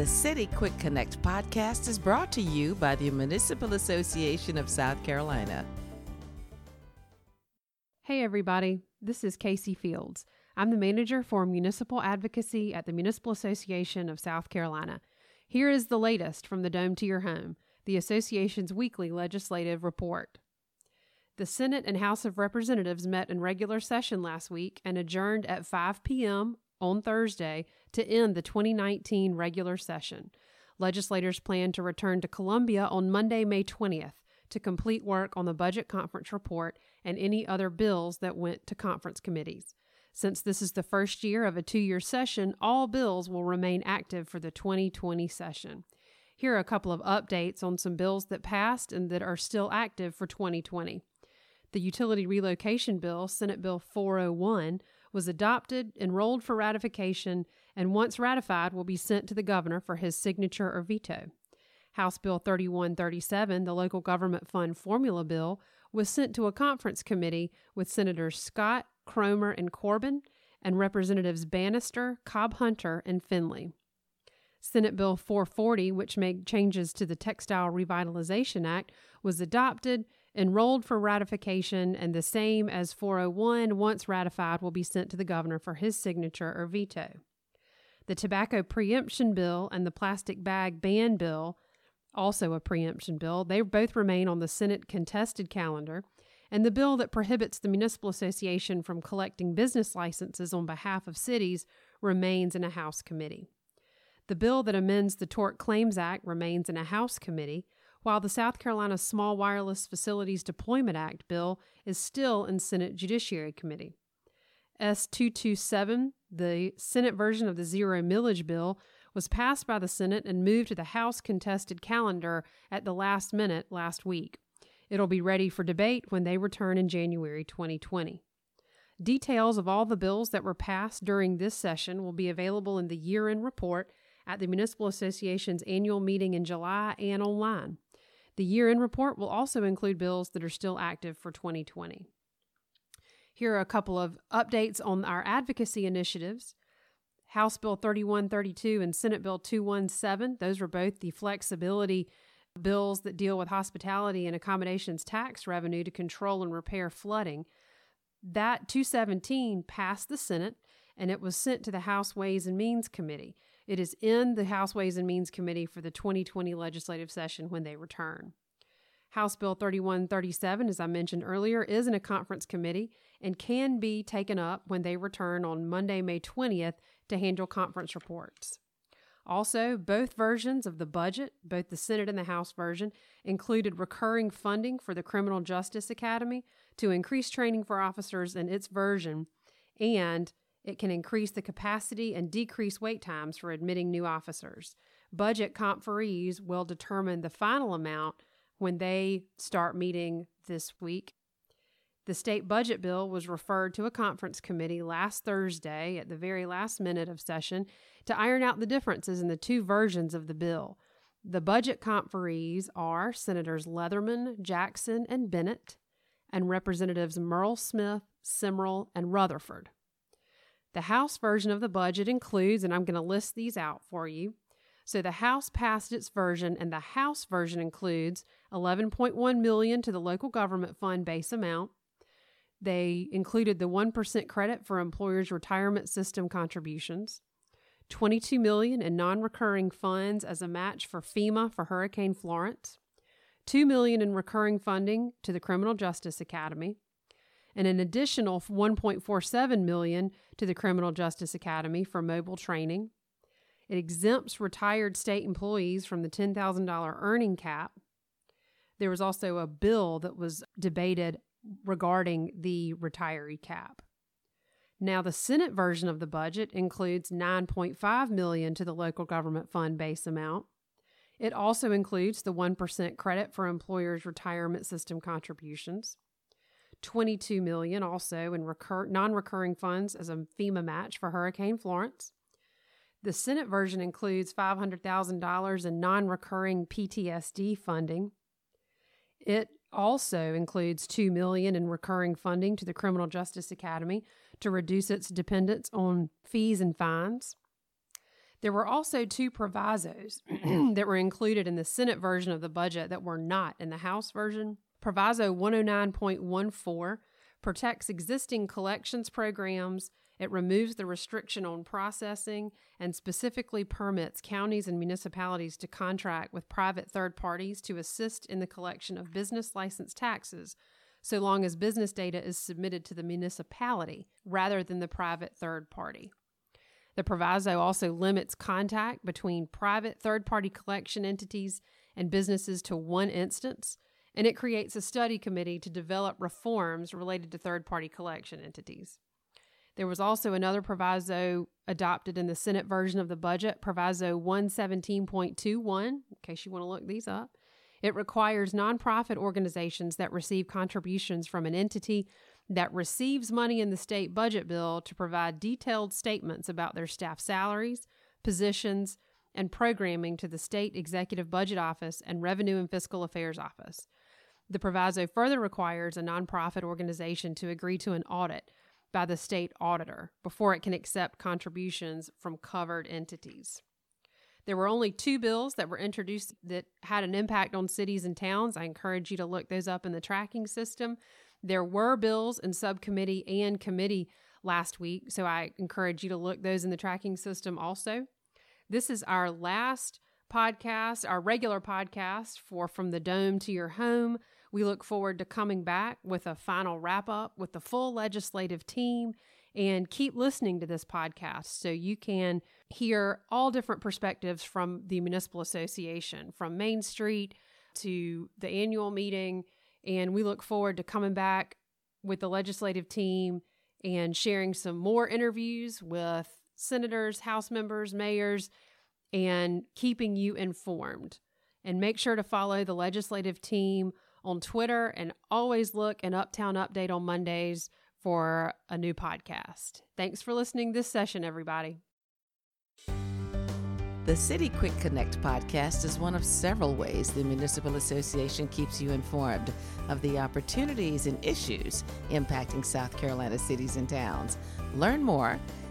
The City Quick Connect podcast is brought to you by the Municipal Association of South Carolina. Hey, everybody. This is Casey Fields. I'm the manager for municipal advocacy at the Municipal Association of South Carolina. Here is the latest from the Dome to Your Home, the association's weekly legislative report. The Senate and House of Representatives met in regular session last week and adjourned at 5 p.m on Thursday to end the 2019 regular session. Legislators plan to return to Columbia on Monday, May 20th to complete work on the budget conference report and any other bills that went to conference committees. Since this is the first year of a two year session, all bills will remain active for the 2020 session. Here are a couple of updates on some bills that passed and that are still active for 2020. The Utility Relocation Bill, Senate Bill 401, was adopted, enrolled for ratification, and once ratified will be sent to the governor for his signature or veto. House Bill 3137, the Local Government Fund Formula Bill, was sent to a conference committee with Senators Scott, Cromer, and Corbin, and Representatives Bannister, Cobb Hunter, and Finlay. Senate Bill 440, which made changes to the Textile Revitalization Act, was adopted enrolled for ratification, and the same as 401, once ratified, will be sent to the governor for his signature or veto. The Tobacco Preemption Bill and the Plastic Bag Ban Bill, also a preemption bill, they both remain on the Senate contested calendar. And the bill that prohibits the Municipal Association from collecting business licenses on behalf of cities remains in a House committee. The bill that amends the Tort Claims Act remains in a House committee, while the South Carolina Small Wireless Facilities Deployment Act bill is still in Senate Judiciary Committee. S 227, the Senate version of the zero millage bill, was passed by the Senate and moved to the House contested calendar at the last minute last week. It'll be ready for debate when they return in January 2020. Details of all the bills that were passed during this session will be available in the year end report at the Municipal Association's annual meeting in July and online. The year end report will also include bills that are still active for 2020. Here are a couple of updates on our advocacy initiatives. House Bill 3132 and Senate Bill 217, those were both the flexibility bills that deal with hospitality and accommodations tax revenue to control and repair flooding. That 217 passed the Senate and it was sent to the House Ways and Means Committee. It is in the House Ways and Means Committee for the 2020 legislative session when they return. House Bill 3137, as I mentioned earlier, is in a conference committee and can be taken up when they return on Monday, May 20th to handle conference reports. Also, both versions of the budget, both the Senate and the House version, included recurring funding for the Criminal Justice Academy to increase training for officers in its version and it can increase the capacity and decrease wait times for admitting new officers. Budget conferees will determine the final amount when they start meeting this week. The state budget bill was referred to a conference committee last Thursday at the very last minute of session to iron out the differences in the two versions of the bill. The budget conferees are Senators Leatherman, Jackson, and Bennett, and Representatives Murrell Smith, Simrill, and Rutherford. The House version of the budget includes, and I'm going to list these out for you. So the House passed its version, and the House version includes 11.1 million to the local government fund base amount. They included the 1% credit for employers' retirement system contributions, 22 million in non-recurring funds as a match for FEMA for Hurricane Florence, 2 million in recurring funding to the Criminal Justice Academy, and an additional 1.47 million to the Criminal Justice Academy for mobile training. It exempts retired state employees from the $10,000 earning cap. There was also a bill that was debated regarding the retiree cap. Now the Senate version of the budget includes 9.5 million to the local government fund base amount. It also includes the 1% credit for employers' retirement system contributions. 22 million also in recur- non-recurring funds as a FEMA match for Hurricane Florence. The Senate version includes $500,000 in non-recurring PTSD funding. It also includes 2 million in recurring funding to the Criminal Justice Academy to reduce its dependence on fees and fines. There were also two provisos that were included in the Senate version of the budget that were not in the House version. Proviso 109.14 protects existing collections programs, it removes the restriction on processing, and specifically permits counties and municipalities to contract with private third parties to assist in the collection of business license taxes so long as business data is submitted to the municipality rather than the private third party. The proviso also limits contact between private third party collection entities and businesses to one instance, and it creates a study committee to develop reforms related to third party collection entities. There was also another proviso adopted in the Senate version of the budget, Proviso 117.21, in case you want to look these up. It requires nonprofit organizations that receive contributions from an entity that receives money in the state budget bill to provide detailed statements about their staff salaries, positions, and programming to the State Executive Budget Office and Revenue and Fiscal Affairs Office. The proviso further requires a nonprofit organization to agree to an audit by the state auditor before it can accept contributions from covered entities. There were only two bills that were introduced that had an impact on cities and towns. I encourage you to look those up in the tracking system. There were bills in subcommittee and committee last week, so I encourage you to look those in the tracking system also. This is our last podcast, our regular podcast for From the Dome to Your Home. We look forward to coming back with a final wrap up with the full legislative team and keep listening to this podcast so you can hear all different perspectives from the Municipal Association, from Main Street to the annual meeting. And we look forward to coming back with the legislative team and sharing some more interviews with senators, House members, mayors, and keeping you informed. And make sure to follow the legislative team on Twitter and always look an Uptown Update on Mondays for a new podcast. Thanks for listening this session, everybody. The City Quick Connect podcast is one of several ways the Municipal Association keeps you informed of the opportunities and issues impacting South Carolina cities and towns. Learn more